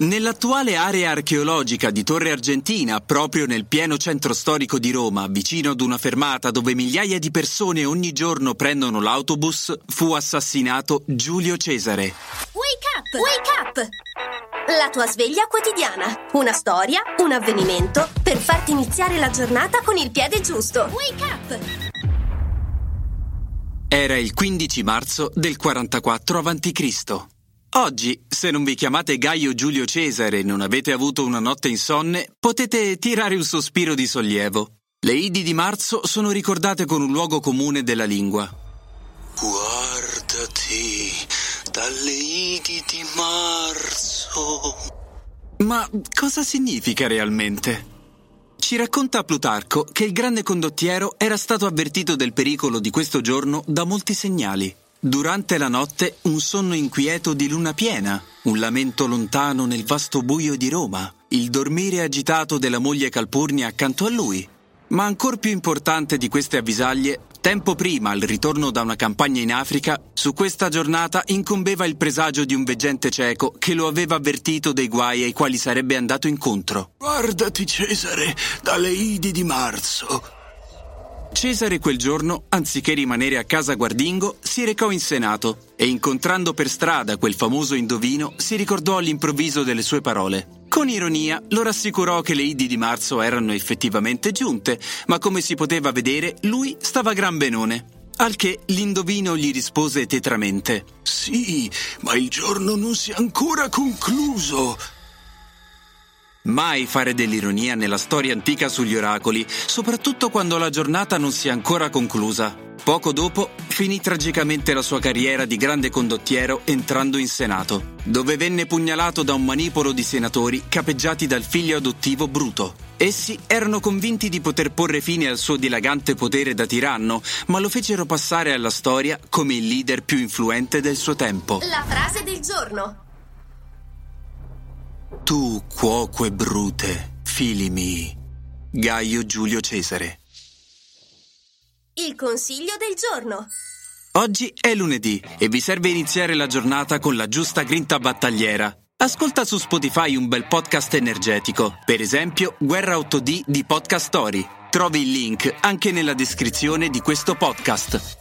Nell'attuale area archeologica di Torre Argentina, proprio nel pieno centro storico di Roma, vicino ad una fermata dove migliaia di persone ogni giorno prendono l'autobus, fu assassinato Giulio Cesare. Wake up! Wake up! La tua sveglia quotidiana. Una storia, un avvenimento per farti iniziare la giornata con il piede giusto. Wake up! Era il 15 marzo del 44 a.C. Oggi, se non vi chiamate Gaio Giulio Cesare e non avete avuto una notte insonne, potete tirare un sospiro di sollievo. Le Idi di marzo sono ricordate con un luogo comune della lingua. Guardati dalle Idi di marzo. Ma cosa significa realmente? Ci racconta Plutarco che il grande condottiero era stato avvertito del pericolo di questo giorno da molti segnali. Durante la notte un sonno inquieto di luna piena, un lamento lontano nel vasto buio di Roma, il dormire agitato della moglie Calpurnia accanto a lui. Ma ancor più importante di queste avvisaglie, tempo prima, al ritorno da una campagna in Africa, su questa giornata incombeva il presagio di un veggente cieco che lo aveva avvertito dei guai ai quali sarebbe andato incontro. Guardati, Cesare, dalle Idi di marzo. Cesare quel giorno, anziché rimanere a casa guardingo, si recò in Senato e incontrando per strada quel famoso indovino, si ricordò all'improvviso delle sue parole. Con ironia lo rassicurò che le Idi di marzo erano effettivamente giunte, ma come si poteva vedere, lui stava gran benone. Al che l'indovino gli rispose tetramente: Sì, ma il giorno non si è ancora concluso. Mai fare dell'ironia nella storia antica sugli oracoli, soprattutto quando la giornata non si è ancora conclusa. Poco dopo finì tragicamente la sua carriera di grande condottiero entrando in Senato, dove venne pugnalato da un manipolo di senatori capeggiati dal figlio adottivo Bruto. Essi erano convinti di poter porre fine al suo dilagante potere da tiranno, ma lo fecero passare alla storia come il leader più influente del suo tempo. La frase del giorno. Tu, cuoque brute, fili miei. Gaio Giulio Cesare. Il consiglio del giorno. Oggi è lunedì e vi serve iniziare la giornata con la giusta grinta battagliera. Ascolta su Spotify un bel podcast energetico, per esempio Guerra 8D di Podcast Story. Trovi il link anche nella descrizione di questo podcast.